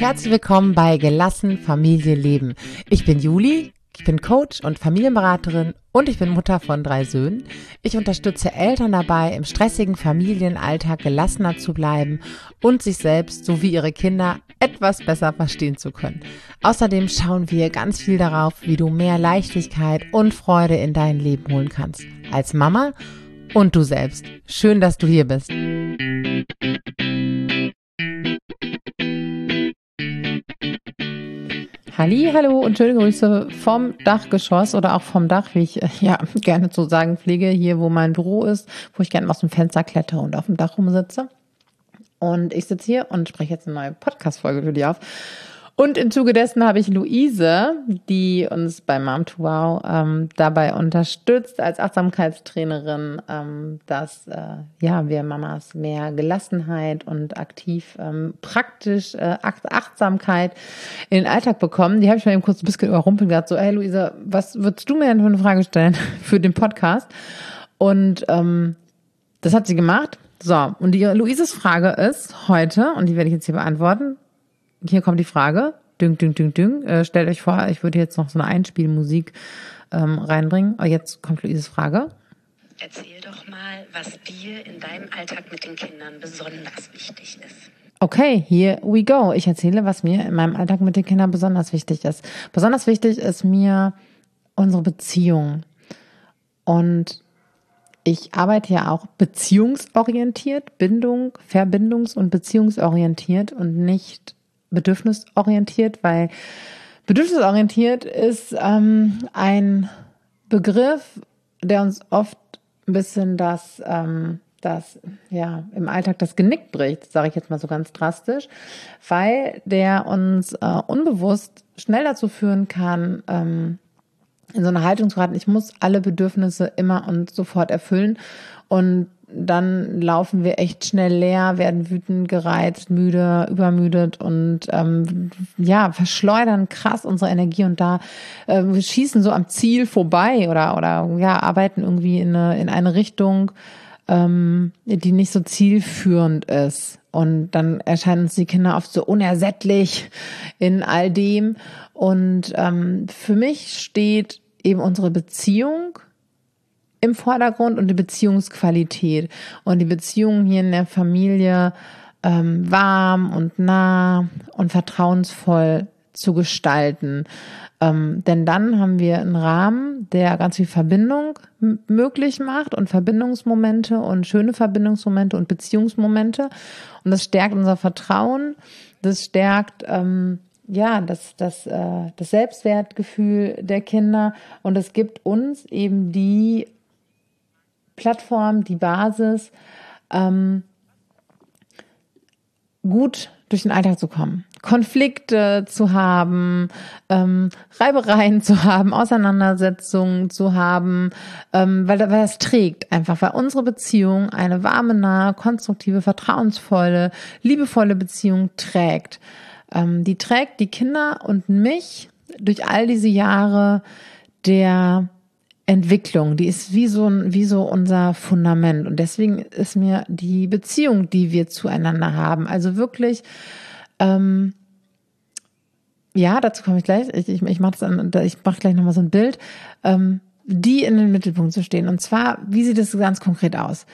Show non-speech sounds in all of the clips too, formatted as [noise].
Herzlich willkommen bei Gelassen Familie Leben. Ich bin Juli, ich bin Coach und Familienberaterin und ich bin Mutter von drei Söhnen. Ich unterstütze Eltern dabei, im stressigen Familienalltag gelassener zu bleiben und sich selbst sowie ihre Kinder etwas besser verstehen zu können. Außerdem schauen wir ganz viel darauf, wie du mehr Leichtigkeit und Freude in dein Leben holen kannst. Als Mama und du selbst. Schön, dass du hier bist. Halli, hallo und schöne Grüße vom Dachgeschoss oder auch vom Dach, wie ich äh, ja [laughs] gerne zu sagen pflege, hier wo mein Büro ist, wo ich gerne aus dem Fenster klettere und auf dem Dach rumsitze. Und ich sitze hier und spreche jetzt eine neue Podcast-Folge für dich auf. Und im Zuge dessen habe ich Luise, die uns bei Mom to Wow ähm, dabei unterstützt als Achtsamkeitstrainerin, ähm, dass äh, ja wir Mamas mehr Gelassenheit und aktiv ähm, praktisch äh, Achtsamkeit in den Alltag bekommen. Die habe ich mal eben kurz ein bisschen überrumpelt gesagt, so, hey Luise, was würdest du mir denn für eine Frage stellen [laughs] für den Podcast? Und ähm, das hat sie gemacht. So, und die Luises Frage ist heute, und die werde ich jetzt hier beantworten, hier kommt die Frage. Ding, ding, ding, ding. Äh, stellt euch vor, ich würde jetzt noch so eine Einspielmusik ähm, reinbringen. Aber jetzt kommt Luises Frage. Erzähl doch mal, was dir in deinem Alltag mit den Kindern besonders wichtig ist. Okay, here we go. Ich erzähle, was mir in meinem Alltag mit den Kindern besonders wichtig ist. Besonders wichtig ist mir unsere Beziehung. Und ich arbeite ja auch beziehungsorientiert, Bindung, Verbindungs- und beziehungsorientiert und nicht bedürfnisorientiert, weil bedürfnisorientiert ist ähm, ein Begriff, der uns oft ein bisschen das, ähm, das ja im Alltag das Genick bricht, sage ich jetzt mal so ganz drastisch, weil der uns äh, unbewusst schnell dazu führen kann, ähm, in so eine Haltung zu raten, ich muss alle Bedürfnisse immer und sofort erfüllen. Und dann laufen wir echt schnell leer, werden wütend, gereizt, müde, übermüdet und ähm, ja, verschleudern krass unsere Energie und da äh, wir schießen so am Ziel vorbei oder oder ja, arbeiten irgendwie in eine, in eine Richtung, ähm, die nicht so zielführend ist. Und dann erscheinen uns die Kinder oft so unersättlich in all dem. Und ähm, für mich steht eben unsere Beziehung im Vordergrund und die Beziehungsqualität und die Beziehung hier in der Familie ähm, warm und nah und vertrauensvoll zu gestalten. Ähm, denn dann haben wir einen Rahmen, der ganz viel Verbindung möglich macht und Verbindungsmomente und schöne Verbindungsmomente und Beziehungsmomente. Und das stärkt unser Vertrauen, das stärkt ähm, ja, das, das, äh, das Selbstwertgefühl der Kinder und es gibt uns eben die Plattform, die Basis, ähm, gut durch den Alltag zu kommen. Konflikte zu haben, ähm, Reibereien zu haben, Auseinandersetzungen zu haben, ähm, weil, weil das trägt einfach, weil unsere Beziehung eine warme, nahe, konstruktive, vertrauensvolle, liebevolle Beziehung trägt. Ähm, die trägt die Kinder und mich durch all diese Jahre der Entwicklung, die ist wie so, wie so unser Fundament. Und deswegen ist mir die Beziehung, die wir zueinander haben, also wirklich, ähm, ja, dazu komme ich gleich. Ich, ich, ich mache mach gleich nochmal so ein Bild, ähm, die in den Mittelpunkt zu stehen. Und zwar, wie sieht es ganz konkret aus?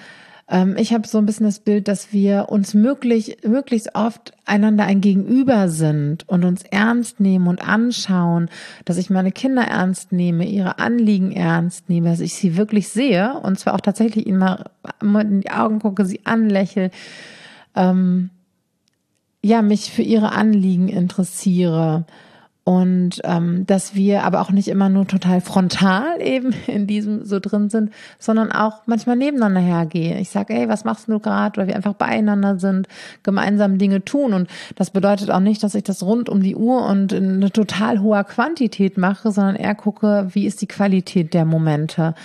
Ähm, ich habe so ein bisschen das Bild, dass wir uns möglich, möglichst oft einander ein Gegenüber sind und uns ernst nehmen und anschauen, dass ich meine Kinder ernst nehme, ihre Anliegen ernst nehme, dass ich sie wirklich sehe und zwar auch tatsächlich ihnen mal in die Augen gucke, sie anlächle, ähm, ja, mich für ihre Anliegen interessiere und ähm, dass wir aber auch nicht immer nur total frontal [laughs] eben in diesem so drin sind, sondern auch manchmal nebeneinander hergehen. Ich sage, ey, was machst du gerade? Oder wir einfach beieinander sind, gemeinsam Dinge tun. Und das bedeutet auch nicht, dass ich das rund um die Uhr und in eine total hoher Quantität mache, sondern eher gucke, wie ist die Qualität der Momente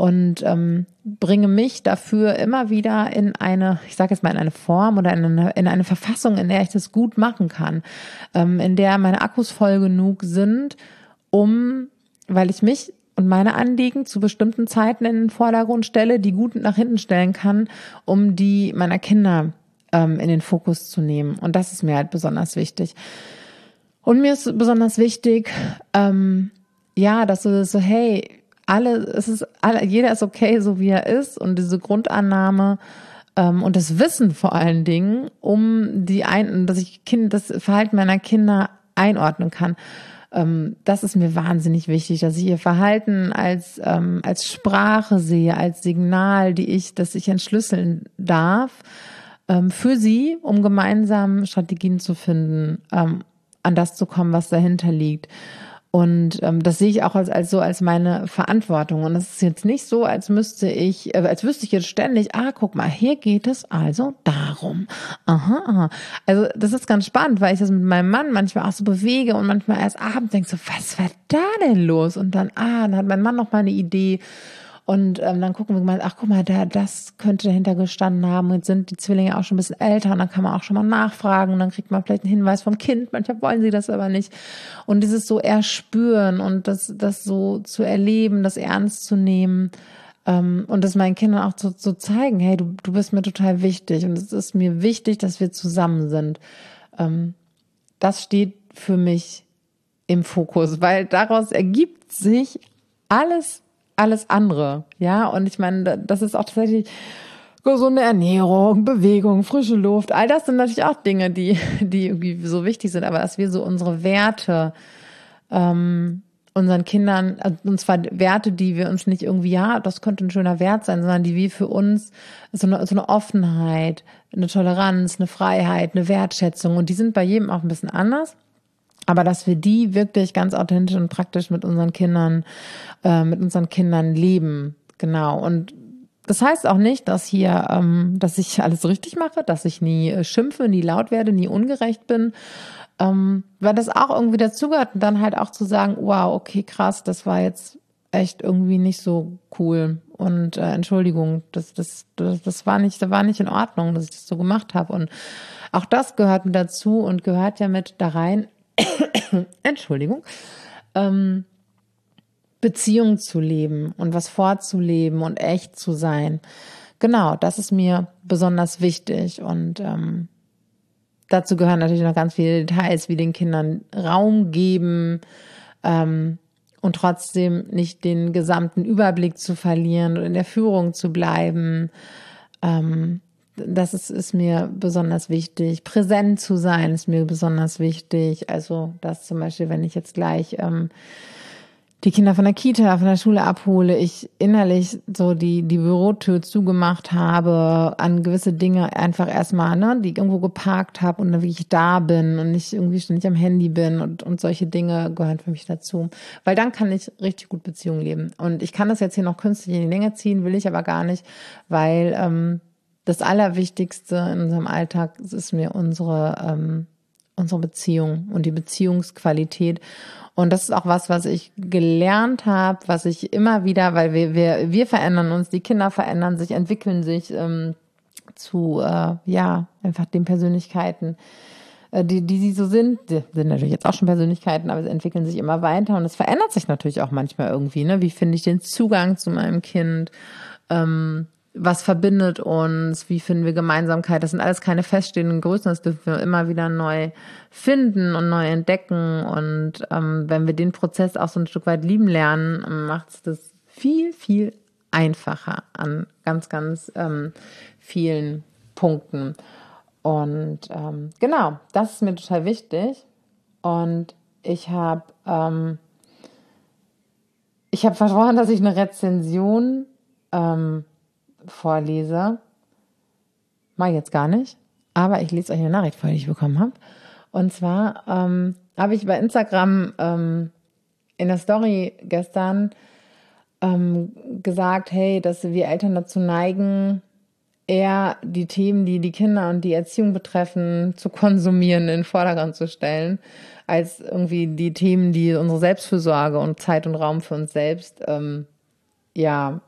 und ähm, bringe mich dafür immer wieder in eine, ich sage jetzt mal in eine Form oder in eine, in eine Verfassung, in der ich das gut machen kann, ähm, in der meine Akkus voll genug sind, um, weil ich mich und meine Anliegen zu bestimmten Zeiten in den Vordergrund stelle, die gut nach hinten stellen kann, um die meiner Kinder ähm, in den Fokus zu nehmen. Und das ist mir halt besonders wichtig. Und mir ist besonders wichtig, ähm, ja, dass du so, hey, alle, es ist alle, jeder ist okay, so wie er ist und diese Grundannahme ähm, und das Wissen vor allen Dingen, um die ein, dass ich kind, das Verhalten meiner Kinder einordnen kann. Ähm, das ist mir wahnsinnig wichtig, dass ich ihr Verhalten als ähm, als Sprache sehe, als Signal, die ich, dass ich entschlüsseln darf ähm, für sie, um gemeinsam Strategien zu finden, ähm, an das zu kommen, was dahinter liegt. Und ähm, das sehe ich auch als, als so als meine Verantwortung. Und es ist jetzt nicht so, als müsste ich, äh, als wüsste ich jetzt ständig, ah, guck mal, hier geht es also darum. Aha, aha. Also das ist ganz spannend, weil ich das mit meinem Mann manchmal auch so bewege und manchmal erst abends denke so, was war da denn los? Und dann, ah, dann hat mein Mann noch mal eine Idee. Und ähm, dann gucken wir mal, ach guck mal, da, das könnte dahinter gestanden haben. Jetzt sind die Zwillinge auch schon ein bisschen älter und dann kann man auch schon mal nachfragen und dann kriegt man vielleicht einen Hinweis vom Kind. Manchmal wollen sie das aber nicht. Und dieses so erspüren und das, das so zu erleben, das ernst zu nehmen ähm, und das meinen Kindern auch zu, zu zeigen, hey, du, du bist mir total wichtig und es ist mir wichtig, dass wir zusammen sind. Ähm, das steht für mich im Fokus, weil daraus ergibt sich alles alles andere. Ja, und ich meine, das ist auch tatsächlich gesunde Ernährung, Bewegung, frische Luft. All das sind natürlich auch Dinge, die, die irgendwie so wichtig sind, aber dass wir so unsere Werte, ähm, unseren Kindern, also und zwar Werte, die wir uns nicht irgendwie, ja, das könnte ein schöner Wert sein, sondern die wir für uns so eine, so eine Offenheit, eine Toleranz, eine Freiheit, eine Wertschätzung und die sind bei jedem auch ein bisschen anders. Aber dass wir die wirklich ganz authentisch und praktisch mit unseren Kindern, äh, mit unseren Kindern leben. Genau. Und das heißt auch nicht, dass hier, ähm, dass ich alles richtig mache, dass ich nie äh, schimpfe, nie laut werde, nie ungerecht bin. Ähm, weil das auch irgendwie dazugehört und dann halt auch zu sagen, wow, okay, krass, das war jetzt echt irgendwie nicht so cool. Und äh, Entschuldigung, das, das, das, das war nicht, das war nicht in Ordnung, dass ich das so gemacht habe. Und auch das gehört mit dazu und gehört ja mit da rein, [coughs] Entschuldigung, ähm, Beziehung zu leben und was vorzuleben und echt zu sein. Genau, das ist mir besonders wichtig und ähm, dazu gehören natürlich noch ganz viele Details, wie den Kindern Raum geben ähm, und trotzdem nicht den gesamten Überblick zu verlieren und in der Führung zu bleiben. Ähm, das ist, ist mir besonders wichtig. Präsent zu sein ist mir besonders wichtig. Also, dass zum Beispiel, wenn ich jetzt gleich ähm, die Kinder von der Kita, von der Schule abhole, ich innerlich so die, die Bürotür zugemacht habe, an gewisse Dinge einfach erstmal, ne, die irgendwo geparkt habe und dann wirklich da bin und nicht irgendwie ständig am Handy bin und, und solche Dinge gehören für mich dazu. Weil dann kann ich richtig gut Beziehungen leben. Und ich kann das jetzt hier noch künstlich in die Länge ziehen, will ich aber gar nicht, weil ähm, das Allerwichtigste in unserem Alltag ist mir unsere, ähm, unsere Beziehung und die Beziehungsqualität. Und das ist auch was, was ich gelernt habe, was ich immer wieder, weil wir, wir, wir verändern uns, die Kinder verändern sich, entwickeln sich ähm, zu, äh, ja, einfach den Persönlichkeiten, äh, die, die sie so sind. Die sind natürlich jetzt auch schon Persönlichkeiten, aber sie entwickeln sich immer weiter und es verändert sich natürlich auch manchmal irgendwie. Ne? Wie finde ich den Zugang zu meinem Kind? Ähm, was verbindet uns, wie finden wir Gemeinsamkeit. Das sind alles keine feststehenden Größen, das dürfen wir immer wieder neu finden und neu entdecken. Und ähm, wenn wir den Prozess auch so ein Stück weit lieben lernen, macht es das viel, viel einfacher an ganz, ganz ähm, vielen Punkten. Und ähm, genau, das ist mir total wichtig. Und ich habe ähm, ich habe versprochen, dass ich eine Rezension ähm, vorlese. Mache ich jetzt gar nicht, aber ich lese euch eine Nachricht vor, die ich bekommen habe. Und zwar ähm, habe ich bei Instagram ähm, in der Story gestern ähm, gesagt, hey, dass wir Eltern dazu neigen, eher die Themen, die die Kinder und die Erziehung betreffen, zu konsumieren, in den Vordergrund zu stellen, als irgendwie die Themen, die unsere Selbstfürsorge und Zeit und Raum für uns selbst ähm, ja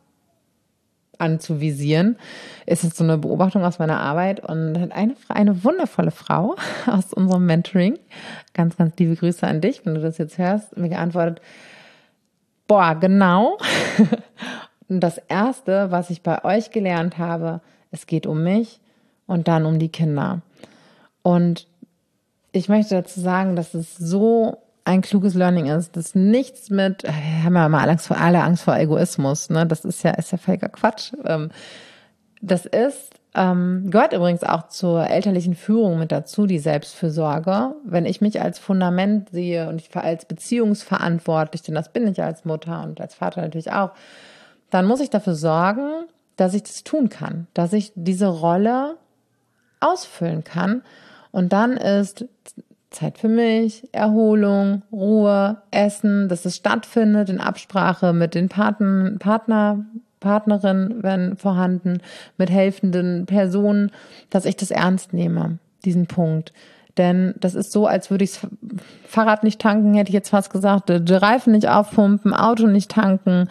anzuvisieren. Ist so eine Beobachtung aus meiner Arbeit und eine, eine wundervolle Frau [laughs] aus unserem Mentoring, ganz, ganz liebe Grüße an dich, wenn du das jetzt hörst, mir geantwortet, boah, genau. [laughs] Und das erste, was ich bei euch gelernt habe, es geht um mich und dann um die Kinder. Und ich möchte dazu sagen, dass es so ein kluges Learning ist, dass nichts mit, wir haben ja immer Angst vor, alle Angst vor Egoismus, ne? Das ist ja, ist ja völliger Quatsch. Ähm, das ist, ähm, gehört übrigens auch zur elterlichen Führung mit dazu, die Selbstfürsorge. Wenn ich mich als Fundament sehe und ich als beziehungsverantwortlich, denn das bin ich als Mutter und als Vater natürlich auch, dann muss ich dafür sorgen, dass ich das tun kann, dass ich diese Rolle ausfüllen kann. Und dann ist Zeit für mich, Erholung, Ruhe, Essen, dass es stattfindet in Absprache mit den Paten, Partner, Partnerin, wenn vorhanden, mit helfenden Personen, dass ich das ernst nehme, diesen Punkt. Denn das ist so, als würde ich das Fahrrad nicht tanken, hätte ich jetzt fast gesagt, die Reifen nicht aufpumpen, Auto nicht tanken,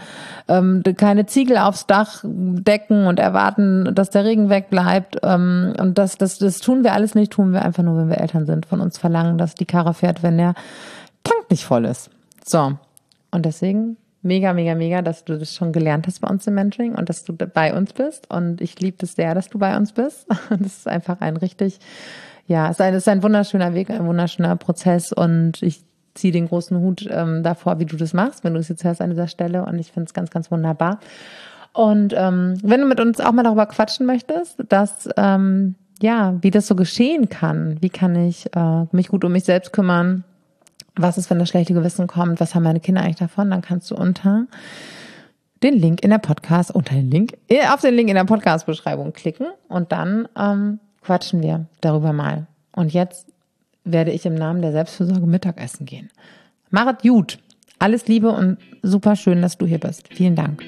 ähm, keine Ziegel aufs Dach decken und erwarten, dass der Regen wegbleibt. Ähm, und das, das, das tun wir alles nicht, tun wir einfach nur, wenn wir Eltern sind, von uns verlangen, dass die Karre fährt, wenn der Tank nicht voll ist. So. Und deswegen mega, mega, mega, dass du das schon gelernt hast bei uns im Mentoring und dass du bei uns bist. Und ich liebe es sehr, dass du bei uns bist. [laughs] Das ist einfach ein richtig ja, es ist ein, es ist ein wunderschöner Weg, ein wunderschöner Prozess und ich ziehe den großen Hut ähm, davor, wie du das machst, wenn du es jetzt hörst an dieser Stelle und ich finde es ganz, ganz wunderbar. Und ähm, wenn du mit uns auch mal darüber quatschen möchtest, dass ähm, ja, wie das so geschehen kann, wie kann ich äh, mich gut um mich selbst kümmern, was ist, wenn das schlechte Gewissen kommt, was haben meine Kinder eigentlich davon, dann kannst du unter den Link in der Podcast, unter den Link, äh, auf den Link in der Podcast-Beschreibung klicken und dann ähm, quatschen wir darüber mal. Und jetzt werde ich im Namen der Selbstfürsorge Mittagessen gehen. Marit gut. Alles Liebe und super schön, dass du hier bist. Vielen Dank.